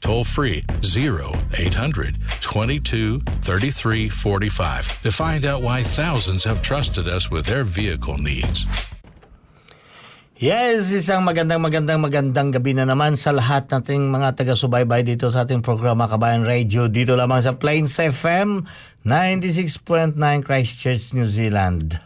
toll free 0800 22 33 45 to find out why thousands have trusted us with their vehicle needs. Yes, isang magandang magandang magandang gabi na naman sa lahat nating mga taga-subaybay dito sa ating programa Kabayan Radio dito lamang sa Plains FM 96.9 Christchurch, New Zealand.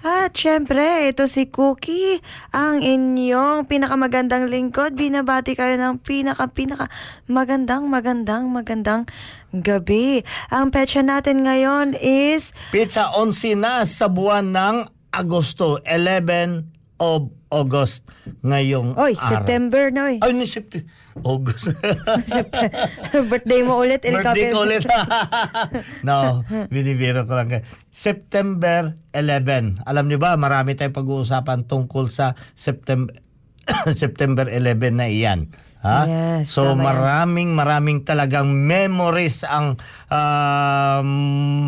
At syempre, ito si Cookie, ang inyong pinakamagandang lingkod. Binabati kayo ng pinaka-pinaka magandang magandang magandang gabi. Ang petsa natin ngayon is Pizza 11 na sa buwan ng Agosto, 11 of August ngayong Oy, araw. September na oy. Ay, ni September. August. Birthday mo ulit. El Birthday ko ulit. no, binibiro ko lang. September 11. Alam niyo ba, marami tayong pag-uusapan tungkol sa September September 11 na iyan. Ha? Yes, so yan. maraming maraming talagang memories ang ah,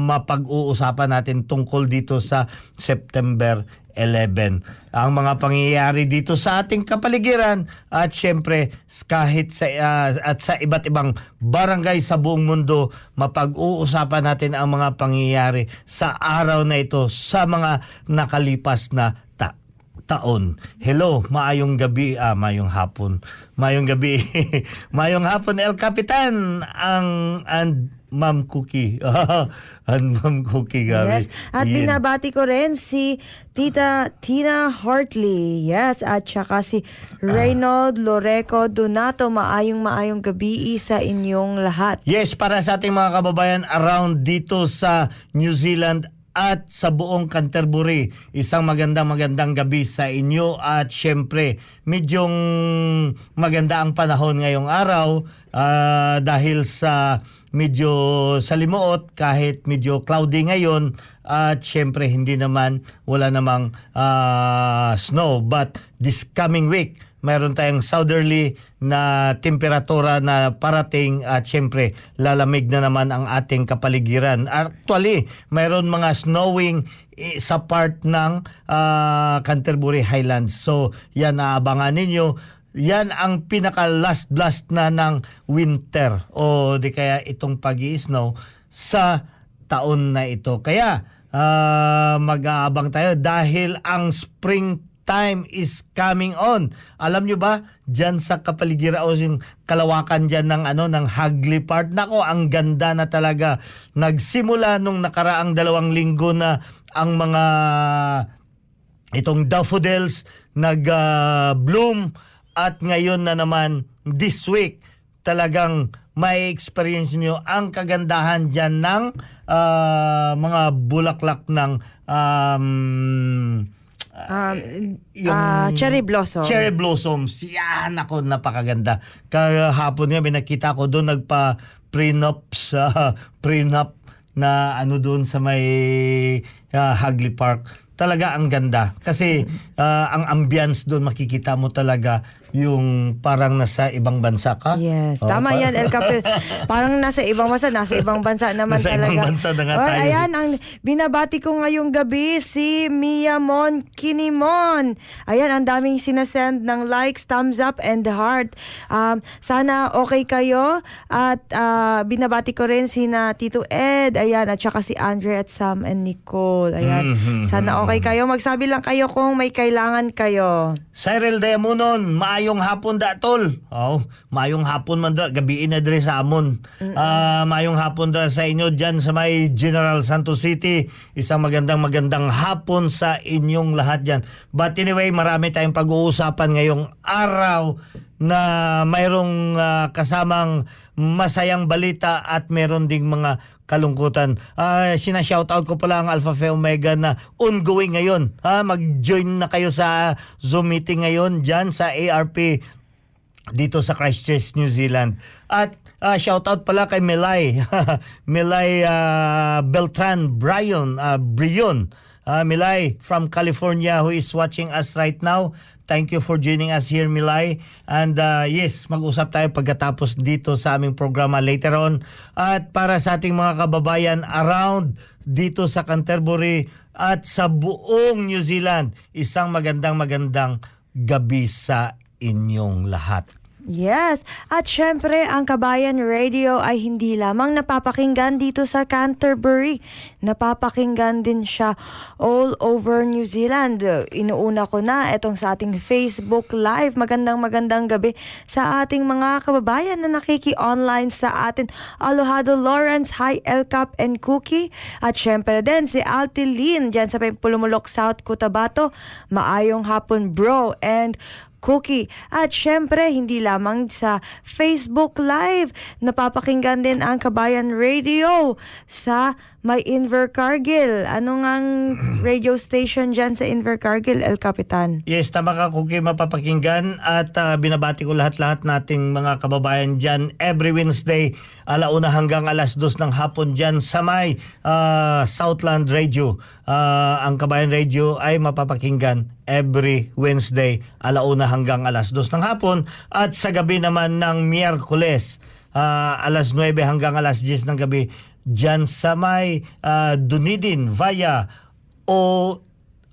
mapag-uusapan natin tungkol dito sa September 11. Ang mga pangyayari dito sa ating kapaligiran at syempre kahit sa ah, at sa iba't ibang barangay sa buong mundo mapag-uusapan natin ang mga pangyayari sa araw na ito sa mga nakalipas na ta- taon. Hello, maayong gabi, ah, maayong hapon. Maayong gabi. maayong hapon, El Capitan, ang and Ma'am Cookie. and Ma'am Cookie, gabi. Yes. At Yan. binabati ko rin si Tita Tina Hartley. Yes. At saka si Reynold Loreco Donato. Maayong maayong gabi sa inyong lahat. Yes, para sa ating mga kababayan around dito sa New Zealand at sa buong Canterbury. Isang magandang magandang gabi sa inyo at syempre medyong maganda ang panahon ngayong araw ah, dahil sa medyo salimuot kahit medyo cloudy ngayon at syempre hindi naman wala namang ah, snow but this coming week mayroon tayong southerly na temperatura na parating at syempre lalamig na naman ang ating kapaligiran. Actually, mayroon mga snowing eh, sa part ng ah, Canterbury Highlands. So, yan naabangan ninyo yan ang pinaka last blast na ng winter o di kaya itong pag snow sa taon na ito. Kaya ah, mag-aabang tayo dahil ang springtime is coming on. Alam nyo ba, dyan sa kapaligiran o yung kalawakan dyan ng, ano, ng Hagley Park, nako, ang ganda na talaga. Nagsimula nung nakaraang dalawang linggo na ang mga itong daffodils nag-bloom at ngayon na naman this week talagang may experience nyo ang kagandahan dyan ng ah, mga bulaklak ng um, Um, yung ah, cherry blossom. Cherry blossoms. Yan ako, napakaganda. Kahapon nga, may nakita ko doon nagpa prenup sa prenup na ano doon sa may ah, Hagley Park. Talaga ang ganda. Kasi ah, ang ambience doon makikita mo talaga yung parang nasa ibang bansa ka. Yes, Oh, tama pa- yan, El Capi. Parang nasa ibang bansa, nasa ibang bansa naman Nasa talaga. ibang bansa na nga Oh, tayo. Ayan, ang binabati ko ngayong gabi, si Mia Mon Kinimon. Ayan, ang daming sinasend ng likes, thumbs up, and heart. Um, sana okay kayo. At ah, binabati ko rin si na Tito Ed, ayan, at saka si Andre at Sam and Nicole. Ayan, Mhm, sana okay kayo. Magsabi lang kayo kung may kailangan kayo. Cyril Diamonon, maayong hapon da tol. Oh, maayong hapon man da gabi na dire sa amon. Ah, maayong hapon da sa inyo diyan sa may General Santos City. Isang magandang magandang hapon sa inyong lahat diyan. But anyway, marami tayong pag-uusapan ngayong araw na mayroong ah, kasamang masayang balita at meron ding mga kalungkutan. Ah, sina-shoutout ko pala ang Alpha Phi Omega na ongoing ngayon. Ha, mag-join na kayo sa Zoom meeting ngayon diyan sa ARP dito sa Christchurch, New Zealand. At ah, shoutout pala kay Melay. Melay ah, Beltran Brian uh, Brion. Ah, Milay from California who is watching us right now. Thank you for joining us here, Milay. And uh, yes, mag-usap tayo pagkatapos dito sa aming programa later on. At para sa ating mga kababayan around dito sa Canterbury at sa buong New Zealand, isang magandang magandang gabi sa inyong lahat. Yes, at syempre ang Kabayan Radio ay hindi lamang napapakinggan dito sa Canterbury. Napapakinggan din siya all over New Zealand. Inuuna ko na itong sa ating Facebook Live. Magandang magandang gabi sa ating mga kababayan na nakiki-online sa atin. Alohado Lawrence, Hi Elcap and Cookie. At syempre din si Altilin dyan sa Pulumulok, South Cotabato. Maayong hapon bro and Cookie. At syempre, hindi lamang sa Facebook Live, napapakinggan din ang Kabayan Radio sa may Invercargill. Ano ngang radio station dyan sa Invercargill, El Capitan? Yes, tama ka Cookie, mapapakinggan at ah, binabati ko lahat-lahat nating mga kababayan dyan every Wednesday alauna hanggang alas dos ng hapon dyan sa may ah, Southland Radio. Ah, ang Kabayan Radio ay mapapakinggan every Wednesday alauna hanggang alas dos ng hapon at sa gabi naman ng Miyerkules ah, alas 9 hanggang alas 10 ng gabi dyan sa may ah, Dunedin via o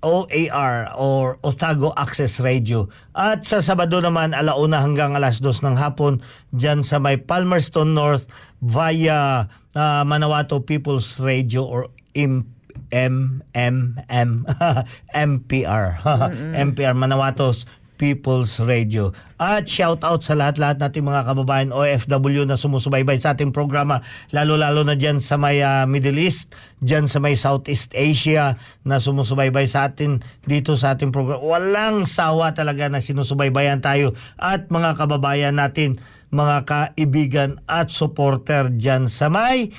OAR or Otago Access Radio. At sa Sabado naman alauna hanggang alas dos ng hapon dyan sa may Palmerston North via ah, Manawato People's Radio or M M M M MPR MPR Manawatos People's Radio. At shout out sa lahat-lahat nating mga kababayan OFW na sumusubaybay sa ating programa, lalo-lalo na dyan sa may ah, Middle East, dyan sa may Southeast Asia na sumusubaybay sa atin dito sa ating programa. Walang sawa talaga na sinusubaybayan tayo at mga kababayan natin, mga kaibigan at supporter dyan sa may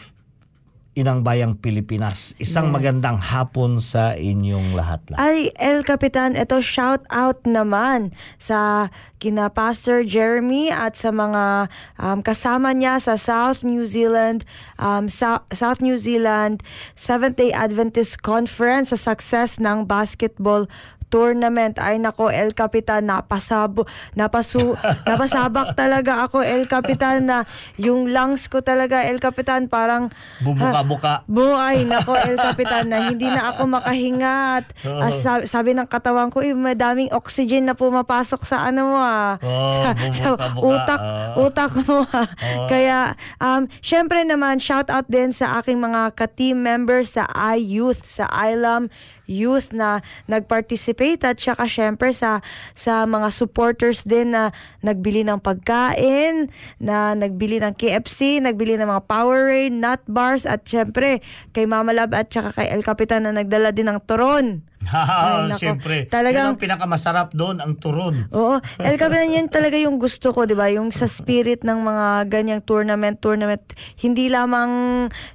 Inang Bayang Pilipinas. Isang Yes. magandang hapon sa inyong lahat-lahat. Ay, El Capitan, ito shout out naman sa kina Pastor Jeremy at sa mga um, kasama niya sa South New Zealand um, Sa- South New Zealand Seventh-day Adventist Conference sa success ng basketball tournament. Ay nako, El Capitan, napasabo, napasu, napasabak talaga ako, El Capitan, na yung lungs ko talaga, El Capitan, parang... Bubuka-buka. Buhay, nako, El Capitan, na hindi na ako makahinga. At Oo. ah, sabi, sabi ng katawan ko, eh, madaming oxygen na pumapasok sa ano mo ah. Oo, sa, sa utak, oo. utak mo ah. Kaya, um, syempre naman, shout out din sa aking mga ka-team members sa iYouth, sa ILAM Youth na nag-participate at saka syempre sa sa mga supporters din na nagbili ng pagkain, na nagbili ng KFC, nagbili ng mga Powerade, nut bars at syempre kay Mama Love at saka kay El Capitan na nagdala din ng turon. Ay, nako. Siyempre. Talagang- Yun ang pinakamasarap doon, ang turon. Oo. El Capitan, yan talaga yung gusto ko, di ba? Yung sa spirit ng mga ganyang tournament, tournament, hindi lamang,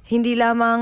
hindi lamang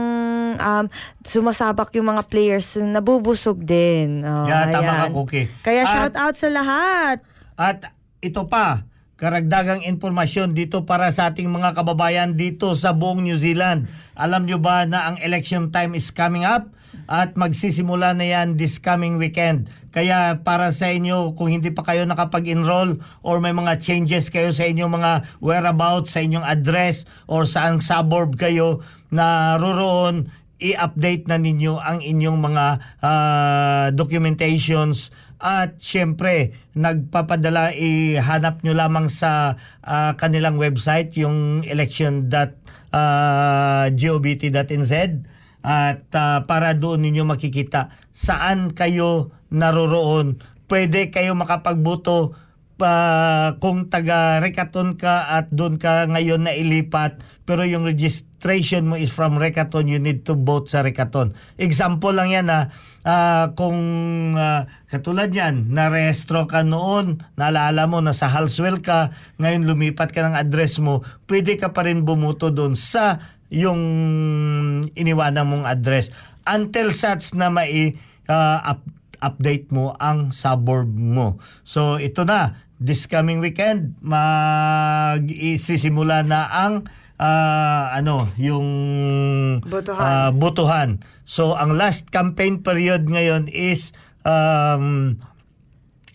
um, sumasabak yung mga players, nabubusog din. Oh, Yeah, tama ayan. ka, Cookie. Kaya At- shout out sa lahat. At ito pa, karagdagang informasyon dito para sa ating mga kababayan dito sa buong New Zealand. Alam nyo ba na ang election time is coming up? At magsisimula na yan this coming weekend. Kaya para sa inyo, kung hindi pa kayo nakapag-enroll or may mga changes kayo sa inyong mga whereabouts, sa inyong address or saang suburb kayo na roroon, i-update na ninyo ang inyong mga ah, documentations at syempre, nagpapadala, ihanap nyo lamang sa ah, kanilang website, yung election.govt.nz at ah, para doon ninyo makikita saan kayo naroroon. Pwede kayo makapagbuto pa kung taga Rekaton ka at doon ka ngayon na ilipat. Pero yung registration mo is from Rekaton you need to vote sa Rekaton. Example lang yan na ah, kung ah, katulad yan narehistro ka noon naalala mo na sa Halswell ka ngayon lumipat ka ng address mo pwede ka pa rin bumuto doon sa yung iniwanan mong address until such na mai ah, up- update mo ang suburb mo. So ito na, this coming weekend mag-isisimula na ang ah, ano, yung Botohan. ah, botohan. So ang last campaign period ngayon is um,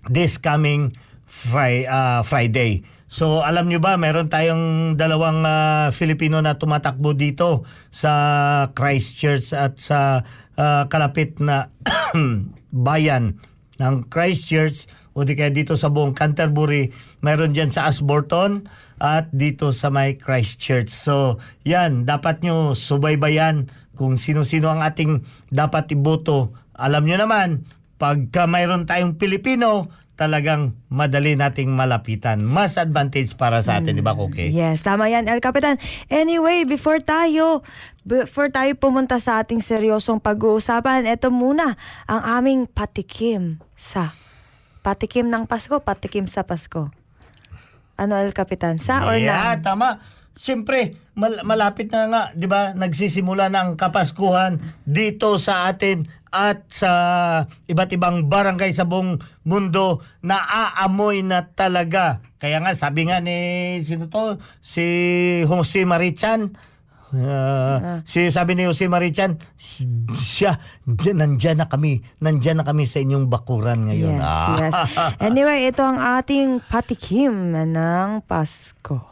this coming Fri- ah, Friday. So alam nyo ba, meron tayong dalawang ah, Filipino na tumatakbo dito sa Christchurch at sa ah, kalapit na bayan ng Christchurch o di kaya dito sa buong Canterbury, meron dyan sa Asborton at dito sa may Christchurch. So, yan, dapat nyo subaybayan kung sino-sino ang ating dapat iboto. Alam nyo naman, pagka mayroon tayong Pilipino, talagang madali nating malapitan. Mas advantage para sa atin, di ba, Koke? Yes, tama yan, El Capitan. Anyway, before tayo, before tayo pumunta sa ating seryosong pag-uusapan, ito muna ang aming patikim sa patikim ng Pasko, patikim sa Pasko. Ano, El Capitan? Sa or yeah, na? tama. Siyempre, mal- malapit na nga, 'di ba? Nagsisimula na ang Kapaskuhan dito sa atin at sa iba't ibang barangay sa buong mundo na aamoy na talaga. Kaya nga sabi nga ni sino to? Si Jose Marichan Ah, si sabi ni Jose Marichan, siya, dyan, nandyan na kami, nandyan na kami sa inyong bakuran ngayon. Yes, Ah. yes. Anyway, ito ang ating patikim ng Pasko.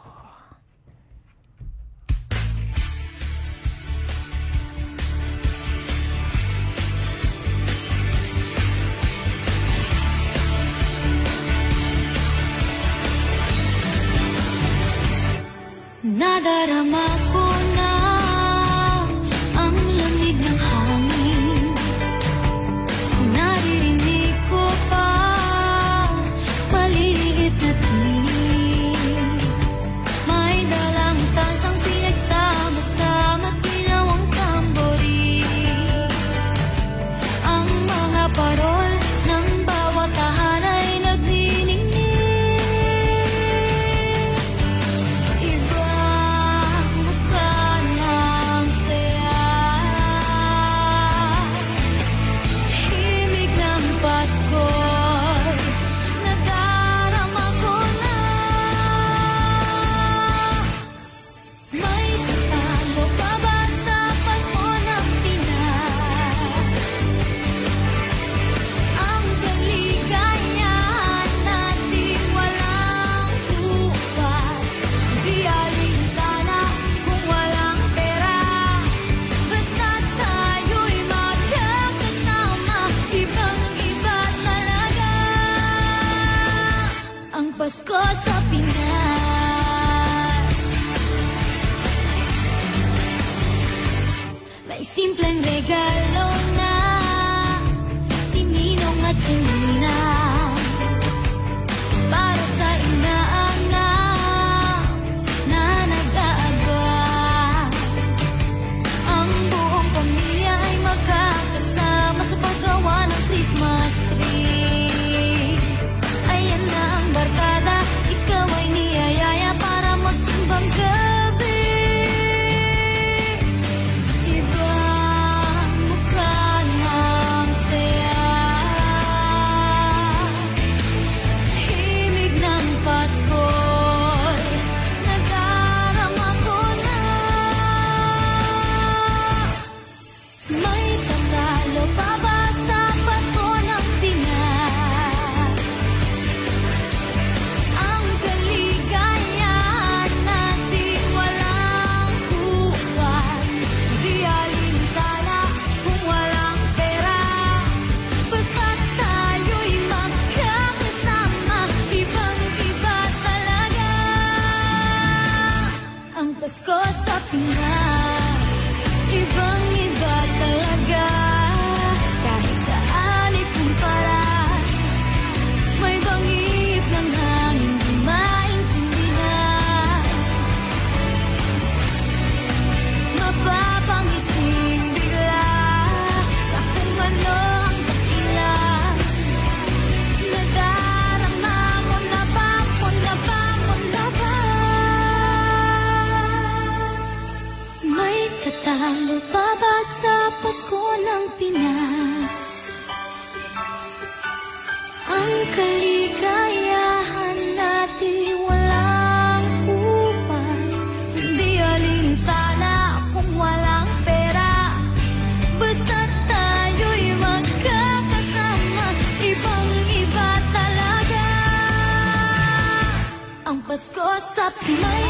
May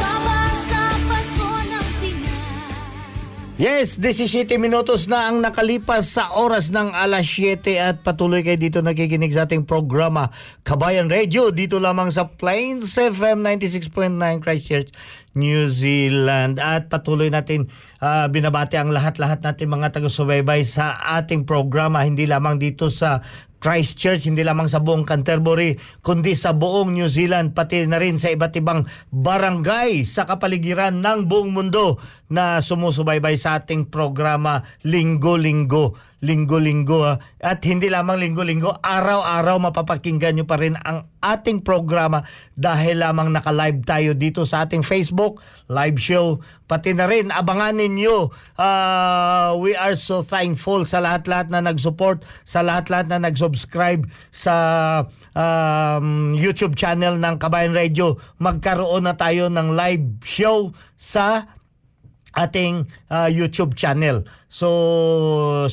pa ba sa Pasko ng? Yes, 17 minutos na ang nakalipas sa oras ng alas 7 at patuloy kayo dito nakikinig sa ating programa Kabayan Radio dito lamang sa Plains FM 96.9 Christchurch, New Zealand at patuloy natin ah, binabati ang lahat-lahat natin mga taga-subaybay sa ating programa hindi lamang dito sa Christchurch, hindi lamang sa buong Canterbury, kundi sa buong New Zealand, pati na rin sa iba't ibang barangay sa kapaligiran ng buong mundo na sumusubaybay sa ating programa linggo-linggo. Linggo-linggo. ah. At hindi lamang linggo-linggo, araw-araw mapapakinggan nyo pa rin ang ating programa dahil lamang naka-live tayo dito sa ating Facebook live show. Pati na rin, abangan ninyo. Ah, we are so thankful sa lahat-lahat na nag-support, sa lahat-lahat na nag-subscribe sa um, YouTube channel ng Kabayan Radio. Magkaroon na tayo ng live show sa ating ah, YouTube channel. So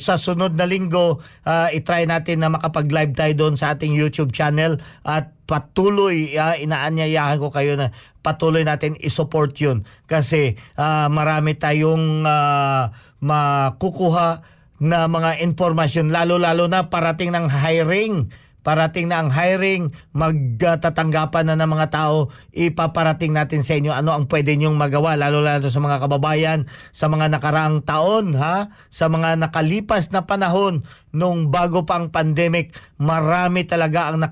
sa sunod na linggo, ah, itry natin na makapag-live tayo doon sa ating YouTube channel at patuloy ah, inaanyayahan ko kayo na patuloy natin i-support 'yun kasi ah, marami tayong ah, makukuha na mga informasyon lalo-lalo na parating ng hiring parating na ang hiring, magtatanggapan na ng mga tao, ipaparating natin sa inyo ano ang pwede nyong magawa, lalo-lalo sa mga kababayan, sa mga nakaraang taon, ha? sa mga nakalipas na panahon, nung bago pa ang pandemic, marami talaga ang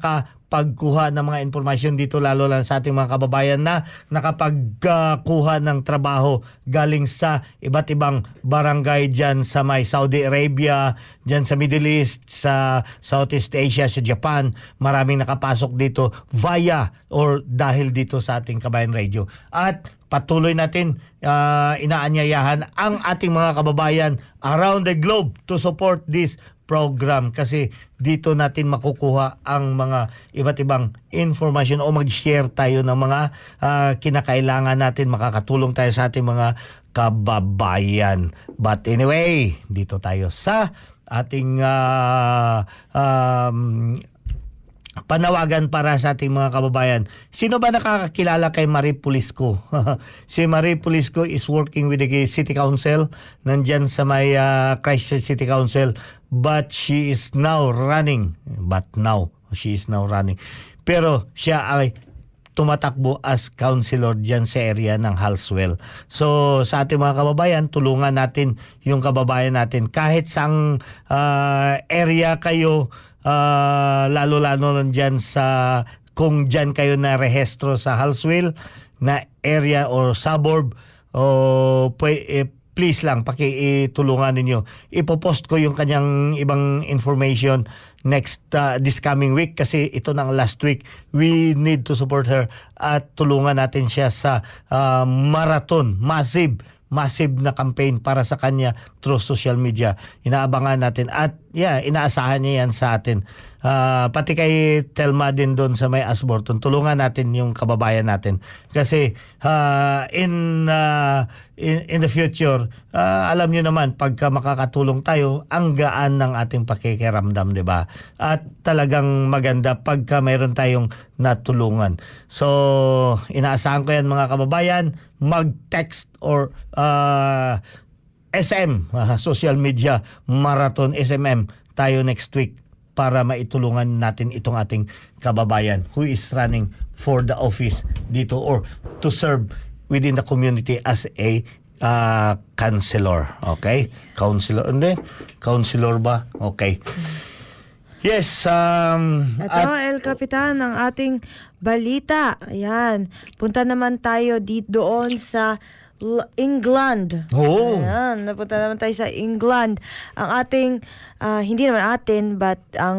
nakapagkuha ng mga informasyon dito, lalo lang sa ating mga kababayan na nakapagkuha ng trabaho galing sa iba't ibang barangay dyan sa may Saudi Arabia, dyan sa Middle East, sa Southeast Asia, sa Japan. Maraming nakapasok dito via or dahil dito sa ating Kabayan Radio. At patuloy natin ah, inaanyayahan ang ating mga kababayan around the globe to support this program kasi dito natin makukuha ang mga iba't ibang information o mag-share tayo ng mga ah, kinakailangan natin makakatulong tayo sa ating mga kababayan. But anyway, dito tayo sa ating ah, um, panawagan para sa ating mga kababayan. Sino ba nakakakilala kay Marie Pulisco? si Marie Pulisco is working with the City Council nandyan sa may ah, Christchurch City Council but she is now running. But now she is now running. Pero siya ay tumatakbo as councilor diyan sa area ng Halswell. So sa ating mga kababayan, tulungan natin yung kababayan natin. Kahit sang ah, area kayo ah, lalo-lalo lang dyan sa kung dyan kayo na rehestro sa Halswell na area or suburb o pwe- eh, please lang pakitulungan ninyo. Ipopost ko yung kanyang ibang information next uh, this coming week kasi ito ng last week we need to support her at tulungan natin siya sa uh, marathon massive massive na campaign para sa kanya through social media. Inaabangan natin at yeah, inaasahan niya yan sa atin. Ah, pati kay Telma din doon sa may Asborton. Tulungan natin yung kababayan natin. Kasi ah, in, ah, in in the future, ah, alam niyo naman pagka makakatulong tayo, ang gaan ng ating pakikiramdam, 'di ba? At talagang maganda pagka mayroon tayong natulungan. So, inaasahan ko yan mga kababayan, mag-text or uh, SM, ah, social media, marathon SMM tayo next week para maitulungan natin itong ating kababayan who is running for the office dito or to serve within the community as a uh, counselor. Okay? Counselor. Hindi? Counselor ba? Okay. Yes. Um, Ito, at- El Capitan, ang ating balita. Ayan. Punta naman tayo dito doon sa L- England. Oo. Ayan, napunta naman tayo sa England. Ang ating, ah, hindi naman atin, but ang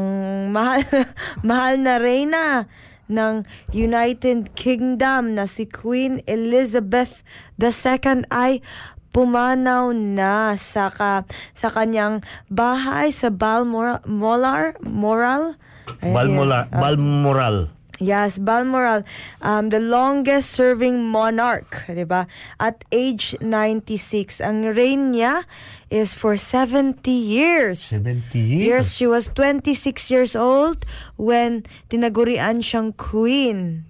mahal, mahal na reyna ng United Kingdom na si Queen Elizabeth II ay pumanaw na sa ka, sa kanyang bahay sa Balmoral Moral Balmoral. ah, Balmoral. Yes, Balmoral, um, the longest serving monarch, 'di ba? At age 96. Ang reign niya is for 70 years. 70 Years, years. she was 26 years old when tinagurian siyang queen.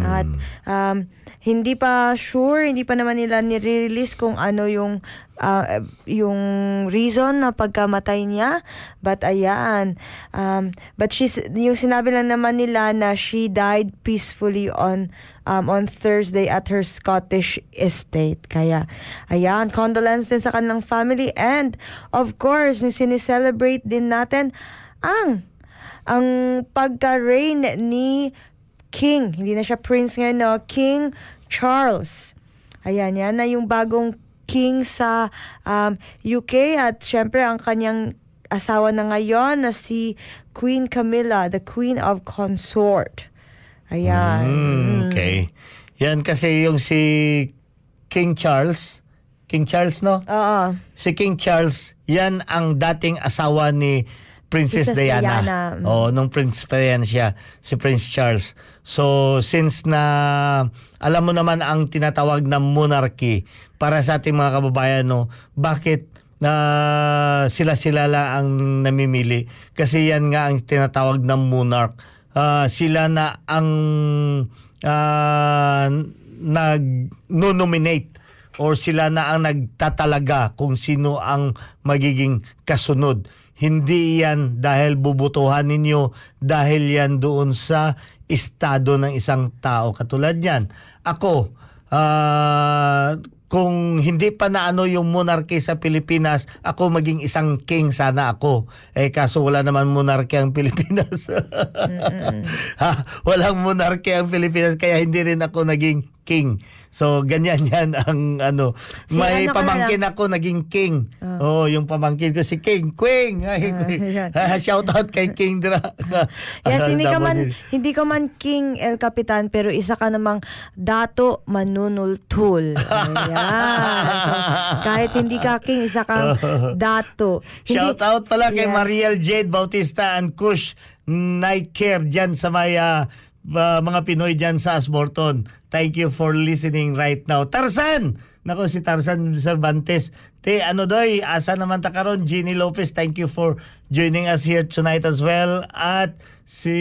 At um, hindi pa sure, hindi pa naman nila nire-release kung ano yung ah, yung reason na pagkamatay niya. But ayan, um, but she's, yung sinabi lang naman nila na she died peacefully on um, on Thursday at her Scottish estate. Kaya, ayan, condolence din sa kanilang family. And, of course, sinicelebrate din natin ang ang pagka-reign ni King. Hindi na siya prince ngayon, no? King Charles. Ayan, yan na yung bagong king sa um, UK at syempre ang kanyang asawa na ngayon na si Queen Camilla, the Queen of Consort. Ayan. Mm, okay. Yan kasi yung si King Charles, King Charles no? Oo. Si King Charles, yan ang dating asawa ni Princess, Princess Diana. Diana, mm. Oh, nung Prince pa yan siya, si Prince Charles. So, since na alam mo naman ang tinatawag na monarchy para sa ating mga kababayan, no, bakit na sila-sila lang ang namimili? Kasi yan nga ang tinatawag na monarch. Ah, sila na ang ah, nag-nominate or sila na ang nagtatalaga kung sino ang magiging kasunod. Hindi yan dahil bubutuhan ninyo, dahil yan doon sa estado ng isang tao. Katulad yan, ako, ah, kung hindi pa na ano yung monarchy sa Pilipinas, ako maging isang king sana ako. Eh kaso wala naman monarchy ang Pilipinas. ha, walang monarchy ang Pilipinas kaya hindi rin ako naging king. So ganyan yan ang ano. Si May ano pamangkin ako naging king. Oh, yung pamangkin ko si King. Queen. Ay, yan. Shout out kay King Dra. Yes, hindi ka man hindi ka man king El Capitan pero isa ka namang dato manunultul. Ayan. So, kahit hindi ka king, isa kang dato. Hindi- Shout out pala kay Yes. Mariel Jade Bautista and Kush Night Care dyan sa may ah, ah, mga Pinoy dyan sa Asborton. Thank you for listening right now. Tarzan! Nako si Tarzan Cervantes. Te, ano doy, asa naman ta karon Jeannie Lopez, thank you for joining us here tonight as well. At si...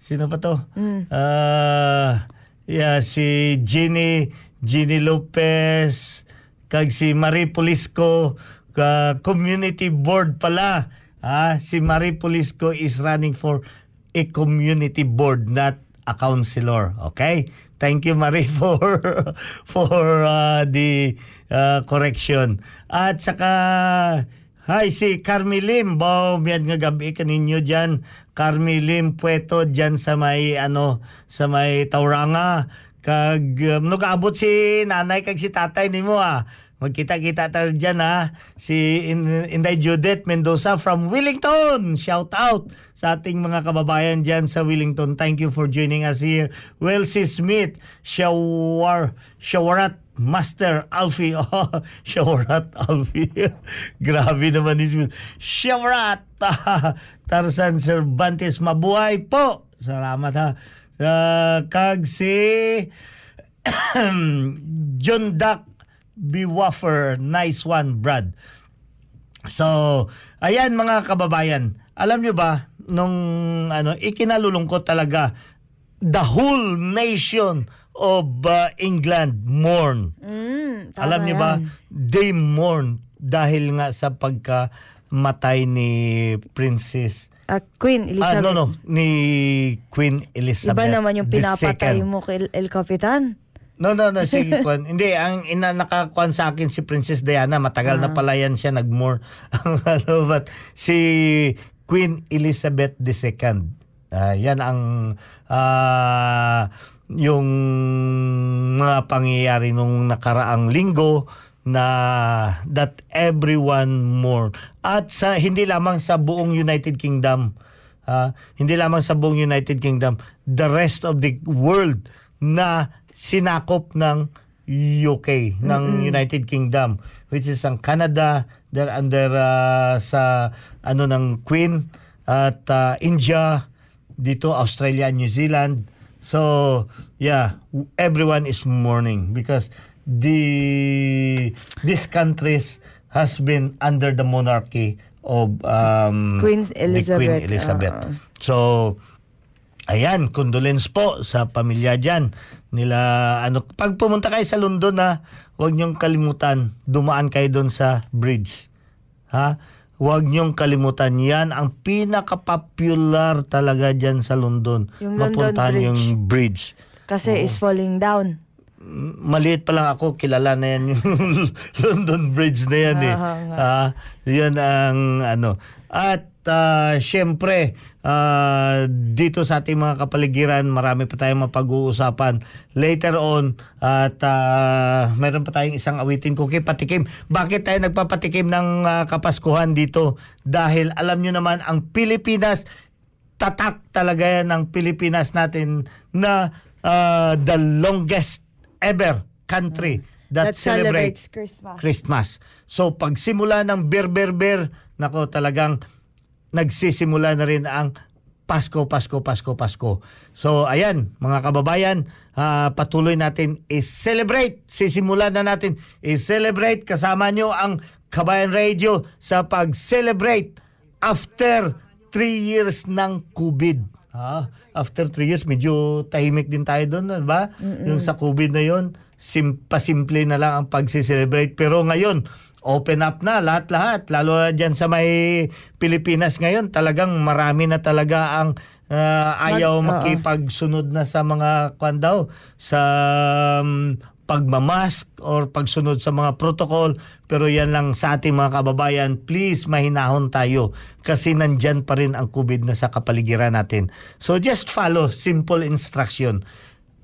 Sino pa to? Ah, yeah, si Jeannie, Jeannie Lopez, kag si Marie Polisco, ka community board pala. Ah, si Marie Polisco is running for a community board, not a counselor. Okay? Thank you, Marie, for for uh, the uh, correction. At saka, hi, si Carmilim. Bo, miyad nga gabi ka ninyo dyan. Carmilim Pueto dyan sa may, ano, sa may Tauranga. Kag, um, nakaabot si nanay kag si tatay ni mo ah. Magkita-kita tayo dyan ha. Si In- Inday Judith Mendoza from Wellington. Shout out sa ating mga kababayan dyan sa Wellington. Thank you for joining us here. Welsie Smith, Shawar, Shawarat Master Alfie. Oh, Shawarat Alfie. Grabe naman ni Smith. Shawarat. Tarzan Cervantes, mabuhay po. Salamat ha. Uh, kag si John Duck Biwaffer. Nice one, Brad. So, ayan mga kababayan. Alam nyo ba, nung ano, ikinalulungkot talaga, the whole nation of uh, England mourn. Mm, Alam niyo ba, they mourn dahil nga sa pagkamatay ni Princess Ah, Queen Ah, Elizabeth. no, no, ni Queen Elizabeth. Iba naman yung pinapatay mo kay El Capitan. No, no, no, sige, Kwan. Hindi, ang ina nakakuan sa akin si Princess Diana, matagal na pala yan siya nagmore. Ano, but si Queen Elizabeth II. Ah, yan ang ah, yung mga pangyayari nung nakaraang linggo na that everyone mourn. At sa hindi lamang sa buong United Kingdom, ah, hindi lamang sa buong United Kingdom, the rest of the world na sinakop ng UK, ng United Kingdom, which is ang Canada, they're under ah, sa ano ng Queen at ah, India, dito Australia, New Zealand. So, yeah, everyone is mourning because the these countries has been under the monarchy of um, Queen the Queen Elizabeth, Elizabeth. oo. So, ayan, condolence po sa pamilya dyan. Nila, ano, pag pumunta kayo sa London na, huwag niyong kalimutan, dumaan kayo doon sa bridge. Ha? Huwag niyong kalimutan. Yan ang pinaka-popular talaga dyan sa London. Yung London Mapuntahan Bridge. yung bridge. Kasi is falling down. maliit pa lang ako, kilala na yan yung London Bridge na yan eh. Nga. Ah, yan ang ano. At ah, syempre, ah, dito sa ating mga kapaligiran, marami pa tayong mapag-uusapan later on. At ah, meron pa tayong isang awitin ko kay Patikim. Bakit tayo nagpapatikim ng ah, Kapaskuhan dito? Dahil alam nyo naman, ang Pilipinas, tatak talaga yan ng Pilipinas natin na ah, the longest ever country that, That celebrates celebrates Christmas. Christmas. So pagsimula ng ber ber ber, nako talagang nagsisimula na rin ang Pasko, Pasko, Pasko, Pasko. So ayan, mga kababayan, ah, patuloy natin i-celebrate. Sisimulan na natin i-celebrate kasama nyo ang Kabayan Radio sa pag-celebrate after 3 years ng COVID. Ah, after 3 years, medyo tahimik din tayo doon, ba? Yung sa COVID na yon, sim pasimple na lang ang pagsi-celebrate. Pero ngayon, open up na lahat-lahat. Lalo na dyan sa may Pilipinas ngayon, talagang marami na talaga ang ah, ayaw Mag- makipagsunod na sa mga kwan daw, sa um, pagmamask or pagsunod sa mga protocol. Pero yan lang sa ating mga kababayan, please mahinahon tayo kasi nandyan pa rin ang COVID na sa kapaligiran natin. So just follow simple instruction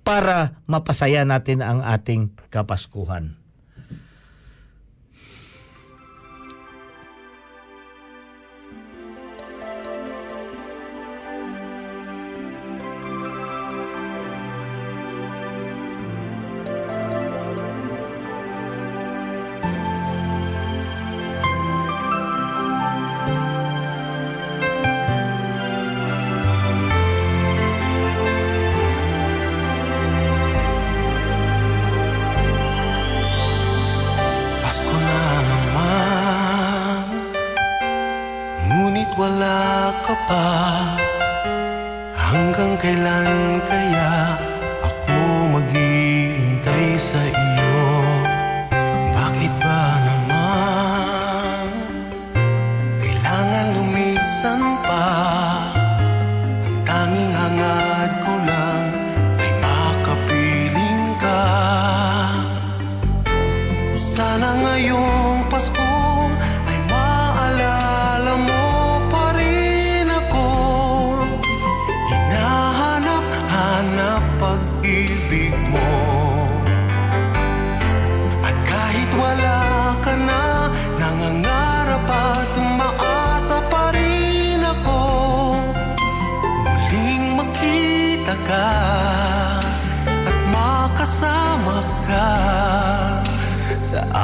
para mapasaya natin ang ating kapaskuhan.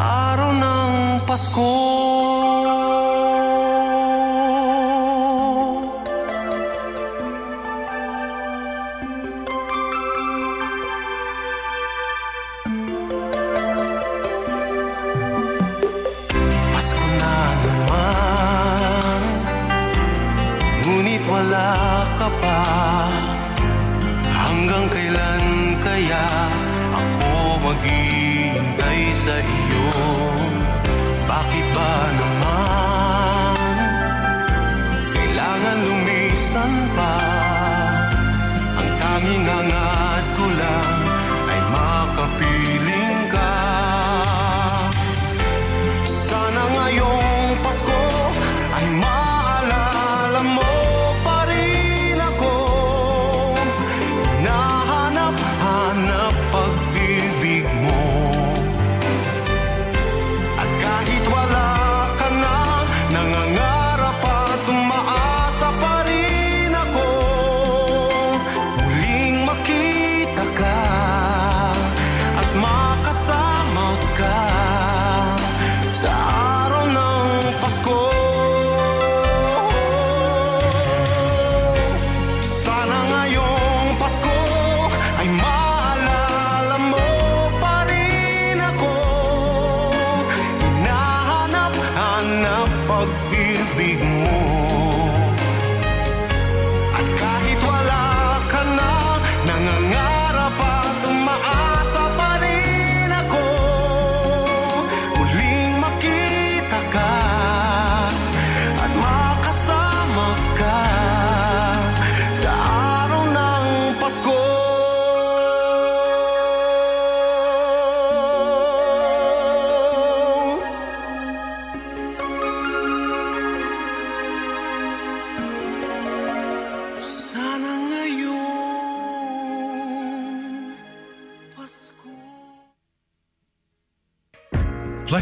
Araw ng Pasko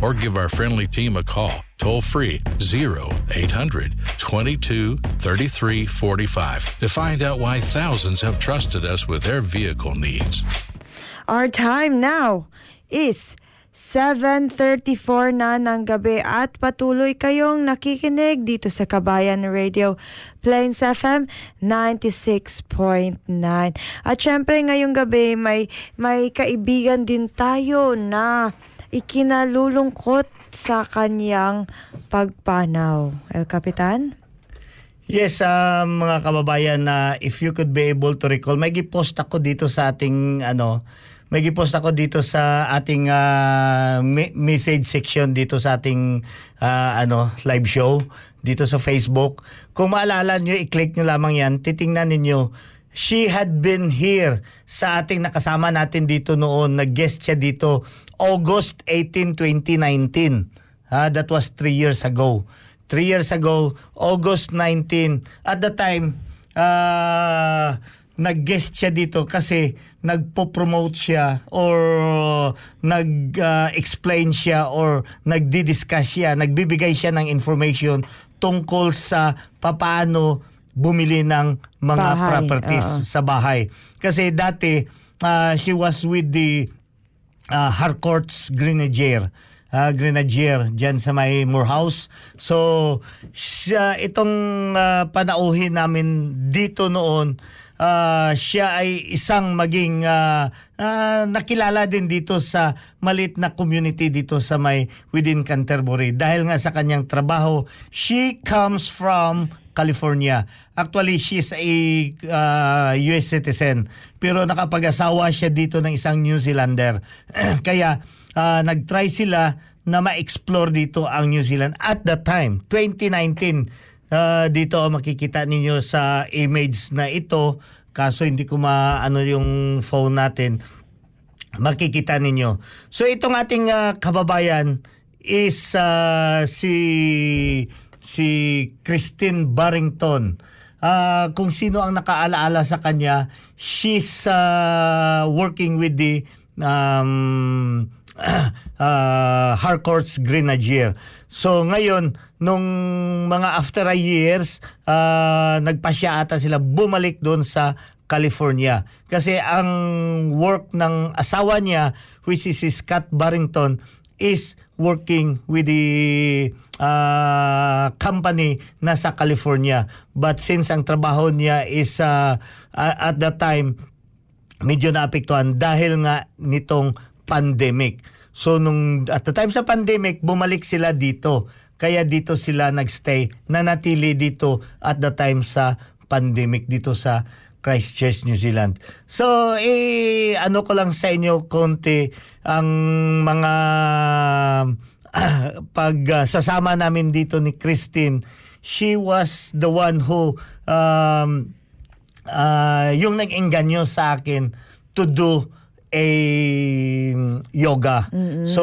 Or give our friendly team a call, toll free 0800 22 33 45 to find out why thousands have trusted us with their vehicle needs. Our time now is 7.34 na ng gabi at patuloy kayong nakikinig dito sa Kabayan Radio Plains FM 96.9. At syempre ngayong gabi may, may kaibigan din tayo na ikinalulungkot sa kanyang pagpanaw. El Capitan? Yes, ah, mga kababayan na if you could be able to recall, may gipost ako dito sa ating ano, may gipost ako dito sa ating me- message section dito sa ating ah, ano, live show dito sa Facebook. Kung maalala nyo, i-click nyo lamang yan, titingnan ninyo. She had been here sa ating nakasama natin dito noon. Nag-guest siya dito August 18, 2019. Ah, that was three years ago. Three years ago, August 19. At the time, ah, nag-guest siya dito kasi nagpo-promote siya or nag-explain siya or nagdi-discuss siya, nagbibigay siya ng information tungkol sa papaano bumili ng mga Bahay, properties oo. sa bahay. Kasi dati ah, she was with the uh, Harcourt's Grenadier. ah, Grenadier dyan sa may Moorhouse. So, siya, itong ah, panauhin namin dito noon, ah, siya ay isang maging ah, ah, nakilala din dito sa malit na community dito sa may within Canterbury. Dahil nga sa kanyang trabaho, she comes from California. Actually, she's a uh, US citizen. Pero nakapag-asawa siya dito ng isang New Zealander. Kaya uh, nag-try sila na ma-explore dito ang New Zealand at the time, 2019. Uh, dito makikita ninyo sa image na ito. Kaso hindi ko maano yung phone natin makikita ninyo. So itong ating ah, kababayan is ah, si si Christine Barrington. Ah, kung sino ang nakaalaala sa kanya, she's ah, working with the um, uh, Harcourt's Grenadier. So ngayon, nung mga after a years, uh, nagpasya ata sila bumalik doon sa California. Kasi ang work ng asawa niya, which is si Scott Barrington, is working with the uh, company na sa California. But since ang trabaho niya is uh, at that time medyo naapektuhan dahil nga nitong pandemic. So nung at the time sa pandemic, bumalik sila dito. Kaya dito sila nagstay, nanatili dito at the time sa pandemic dito sa Christchurch, New Zealand. So, eh, ano ko lang sa inyo konti ang mga pag ah, sasama namin dito ni Christine. She was the one who um, ah, yung nag-engganyo sa akin to do a yoga. So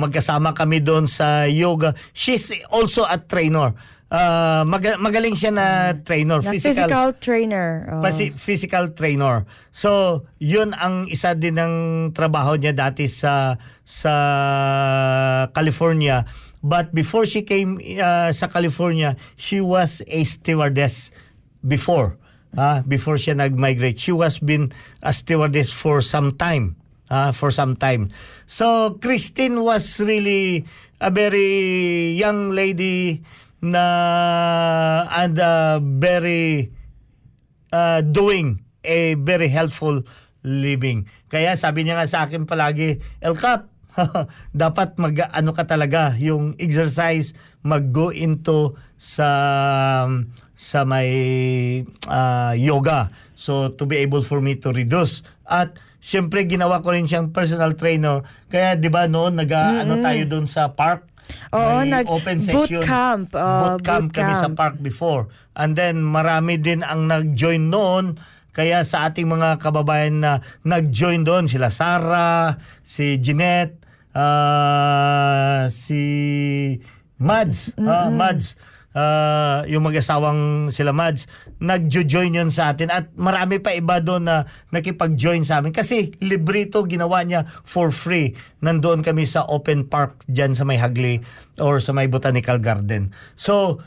magkasama kami doon sa yoga. She's also a trainer. Ah, maga- magaling siya na trainer, Na physical, trainer. Oh. Pasi- physical trainer. So, 'yun ang isa din ng trabaho niya dati sa sa California. But before she came uh, sa California, she was a stewardess before. ah before siya nag-migrate. She was been a stewardess for some time. ah for some time. So, Christine was really a very young lady na and a very uh, doing a very helpful living. Kaya sabi niya nga sa akin palagi, El Cap, dapat mag ano ka talaga yung exercise mag-go into sa sa may uh, yoga. So to be able for me to reduce. At syempre ginawa ko rin siyang personal trainer. Kaya 'di ba noon nag ano tayo doon sa park Oo, may nag- open boot session camp, uh, boot camp boot kami sa camp. park before. And then marami din ang nag-join noon. Kaya sa ating mga kababayan na nag-join doon, sila Sarah, si Jeanette, ah, si Mads, ah, Mads, ah, yung mag-asawang sila Mads, nag-join yun sa atin at marami pa iba doon na nakipag-join sa amin kasi librito ginawa niya for free. Nandoon kami sa open park dyan sa may Hagli or sa may Botanical Garden. So,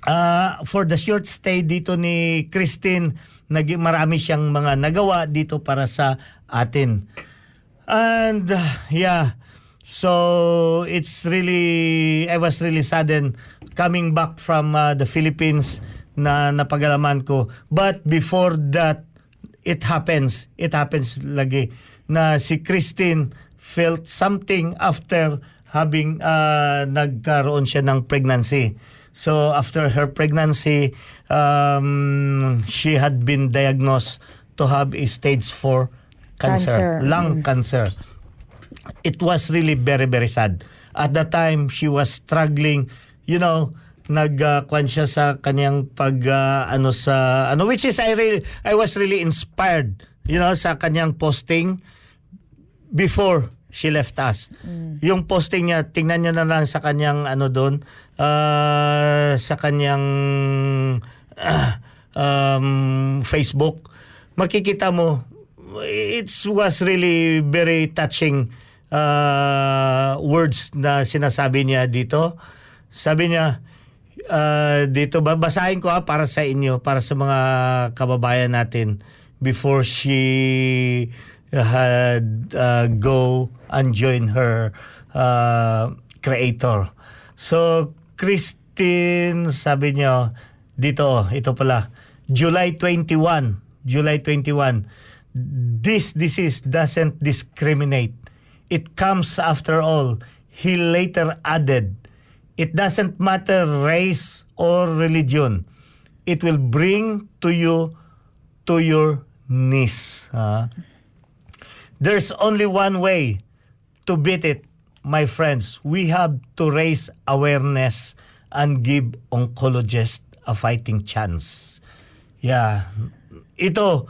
Ah, for the short stay dito ni Christine, nag marami siyang mga nagawa dito para sa atin. And uh, yeah, so it's really I was really saddened coming back from uh, the Philippines na napagalaman ko. But before that it happens, it happens lagi na si Christine felt something after having uh, nagkaroon siya ng pregnancy. So after her pregnancy, um, she had been diagnosed to have a stage 4 cancer, Cancer. lung cancer. It was really very very sad. At the time she was struggling, you know, nag uh, siya sa kanyang pag uh, ano sa ano which is I really I was really inspired, you know, sa kanyang posting before she left us. Yung posting niya, tingnan niyo na lang sa kanyang ano doon, ah, sa kanyang ah, um, Facebook. Makikita mo, it was really very touching ah, words na sinasabi niya dito. Sabi niya, ah, dito babasahin ko ha, para sa inyo, para sa mga kababayan natin before she had uh, go and join her uh, creator. So, Christine, sabi niyo, dito, ito pala, July 21, July 21, this disease doesn't discriminate. It comes after all. He later added, it doesn't matter race or religion. It will bring to you to your knees. Ah. There's only one way to beat it, my friends. We have to raise awareness and give oncologists a fighting chance. Yeah. Ito,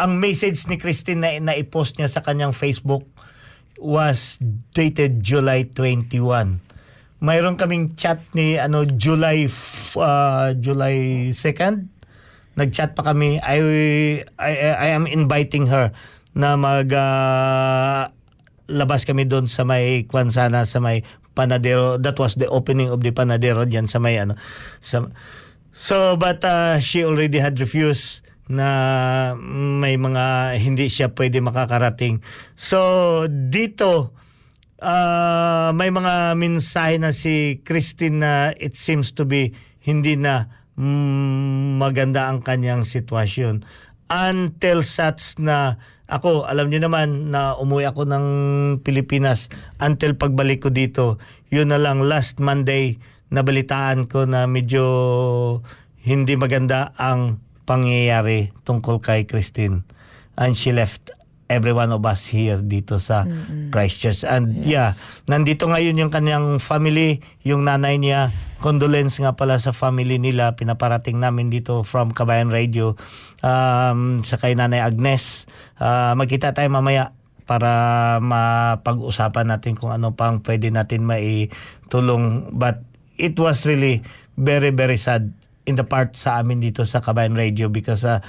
ang message ni Christine na, na i-post niya sa kanyang Facebook was dated July 21. Mayroon kaming chat ni ano July uh, July 2nd. Nag-chat pa kami. I, I I am inviting her na mag uh, labas kami doon sa may Kwansana sa may Panadero. That was the opening of the Panadero diyan sa may ano sa So but uh, she already had refused na may mga hindi siya pwede makakarating. So dito uh, may mga mensahe na si Christine na it seems to be hindi na mm, maganda ang kanyang sitwasyon. Until such na ako, alam niyo naman na umuwi ako ng Pilipinas until pagbalik ko dito. Yun na lang last Monday nabalitaan ko na medyo hindi maganda ang pangyayari tungkol kay Christine. And she left every one of us here dito sa Christchurch. And yeah, nandito ngayon yung kanyang family, yung nanay niya, condolence nga pala sa family nila, pinaparating namin dito from Kabayan Radio um, sa kay Nanay Agnes. Ah, magkita tayo mamaya para mapag-usapan natin kung ano pang pwede natin maitulong. But it was really very, very sad in the part sa amin dito sa Kabayan Radio because uh,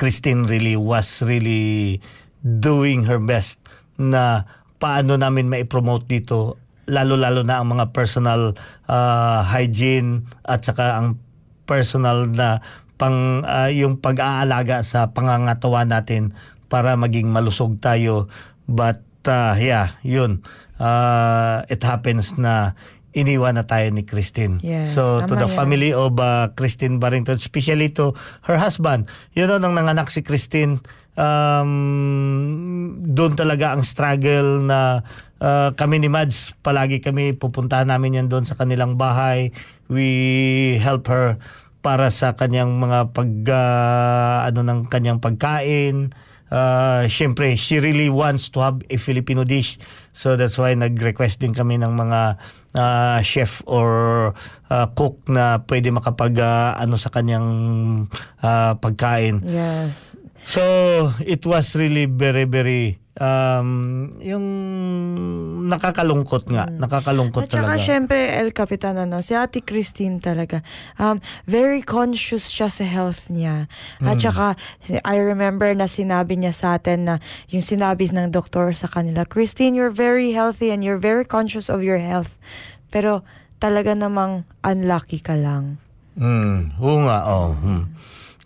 Christine really was really doing her best na paano namin mai-promote dito lalo-lalo na ang mga personal uh, hygiene at saka ang personal na pang uh, yung pag-aalaga sa pangangatawan natin para maging malusog tayo. But uh, yeah yun. Uh, it happens na iniwan na tayo ni Christine Yes, so to the yan. family of uh, Christine Barrington, especially to her husband. You know, nang nanganak si Christine, um, doon talaga ang struggle na uh, kami ni Mads, palagi kami pupuntahan namin yan doon sa kanilang bahay. We help her para sa kanyang mga pag uh, ano ng kanyang pagkain. Uh, Siyempre, she really wants to have a Filipino dish. So that's why nag-request din kami ng mga uh, chef or uh, cook na pwede makapag uh, ano sa kanyang uh, pagkain. Yes. So it was really very very um yung nakakalungkot nga, nakakalungkot At saka talaga. syempre, El Capitan, ano, si Ate Christine talaga, um, very conscious siya sa health niya. At saka, I remember na sinabi niya sa atin na yung sinabi ng doktor sa kanila, Christine, you're very healthy and you're very conscious of your health. Pero talaga namang unlucky ka lang. Mm, oo nga, oh. hmm.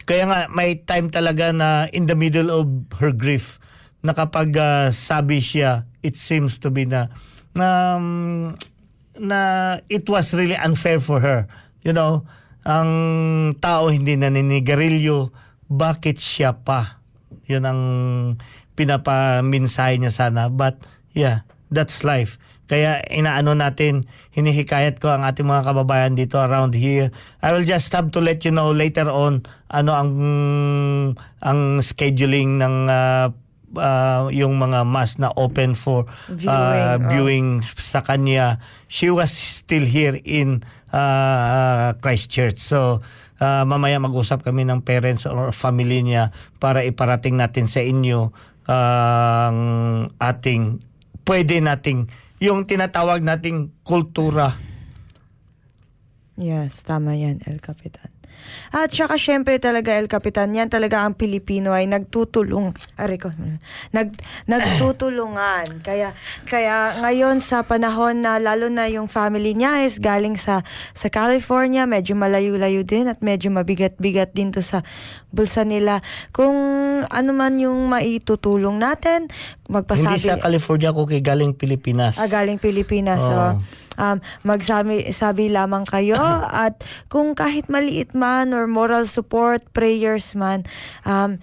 Kaya nga may time talaga na in the middle of her grief na kapag ah, sabi siya, it seems to be na na um, na it was really unfair for her. You know, ang tao hindi naninigarilyo, bakit siya pa? Yun ang pinapaminsahe niya sana. But yeah, that's life. Kaya inaano natin, hinihikayat ko ang ating mga kababayan dito around here. I will just have to let you know later on ano ang ang scheduling ng ah, ah, yung mga mass na open for Viewing, ah, oh. viewing sa kanya. She was still here in ah, Christchurch. So ah, mamaya mag-usap kami ng parents or family niya para iparating natin sa inyo ang ating pwede nating yung tinatawag nating kultura. Yes, tama yan, El Capitan. At saka syempre talaga El Capitan, yan talaga ang Pilipino ay nagtutulong. Aray ko, nag, nagtutulungan. Kaya, kaya ngayon sa panahon na lalo na yung family niya is galing sa, sa California, medyo malayo-layo din at medyo mabigat-bigat din to sa bulsa nila. Kung ano man yung maitutulong natin, magpasabi. Hindi sa California ko kay galing Pilipinas. Ah, galing Pilipinas. Oo. So, um, magsabi sabi lamang kayo at kung kahit maliit man or moral support, prayers man, um,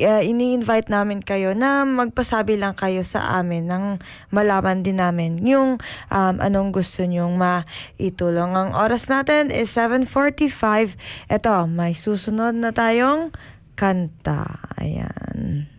uh, ini-invite namin kayo na magpasabi lang kayo sa amin nang malaman din namin yung um, anong gusto nyong maitulong. Ang oras natin is 7.45. Ito, may susunod na tayong kanta. Ayan.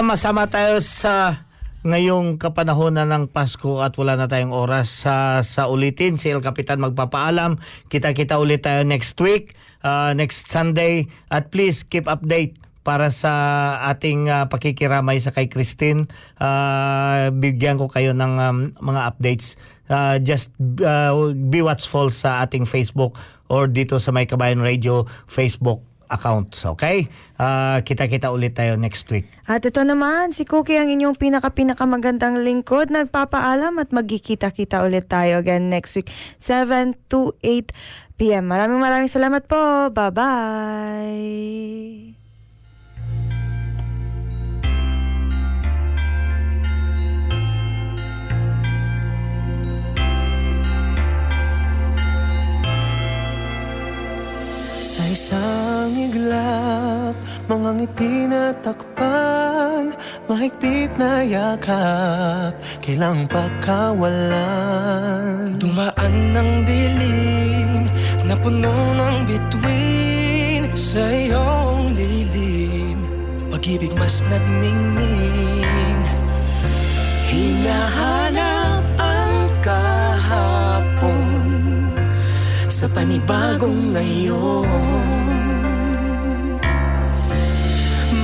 Sama-sama tayo sa ngayong kapanahonan ng Pasko at wala na tayong oras sa sa ulitin si El Capitan magpapaalam kita-kita ulit tayo next week uh, next Sunday at please keep update para sa ating ah, pakikiramay sa kay Christine. Ah, bigyan ko kayo ng um, mga updates. Ah, just ah, be watchful sa ating Facebook or dito sa May Kabayan Radio Facebook accounts. Okay? Ah, kita-kita ulit tayo next week. At ito naman, si Cookie ang inyong pinaka-pinaka magandang lingkod. Nagpapaalam at magkikita-kita ulit tayo again next week, 7 to 8 p.m. Maraming maraming salamat po. Bye-bye. Sa isang iglap, mga ngiti na takpan Mahigpit na yakap, kailang pagkawalan. Dumaan ng dilim na puno ng bituin Sa iyong lilim, pag-ibig mas nagningning Hinahanap panibagong ngayon.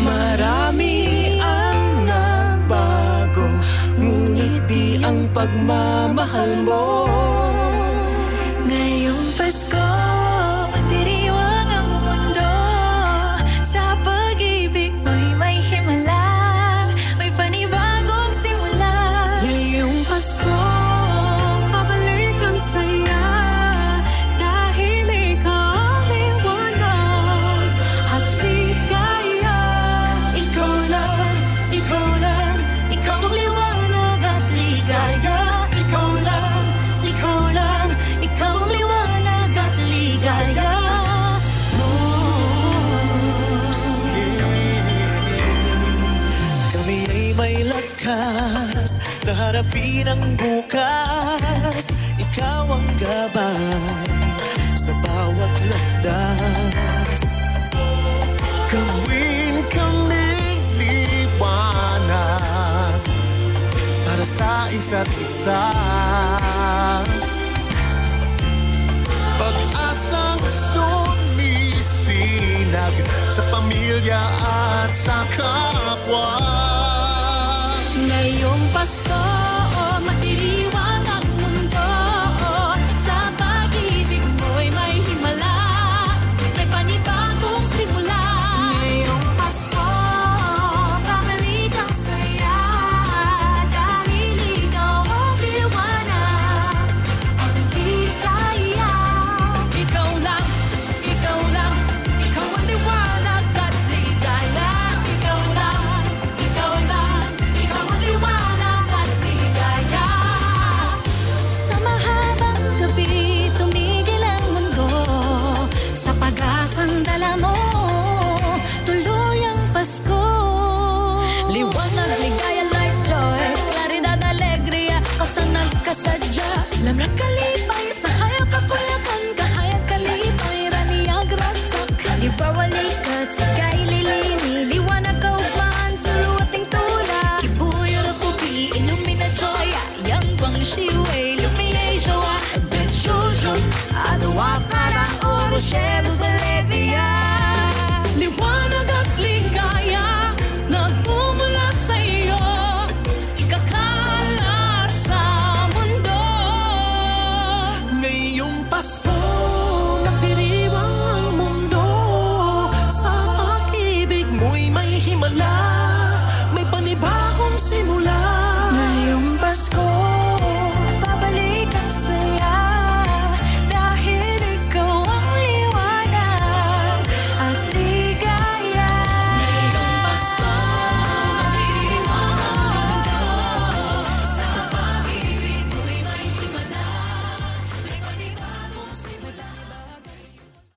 Marami ang nagbago Ngunit di ang pagmamahal mo ang bukas. Ikaw ang gabay sa bawat landas. Gawin kaming liwanag para sa isa't isa. Pag-asang sumisinag sa pamilya at sa kapwa. Ngayong Pasko,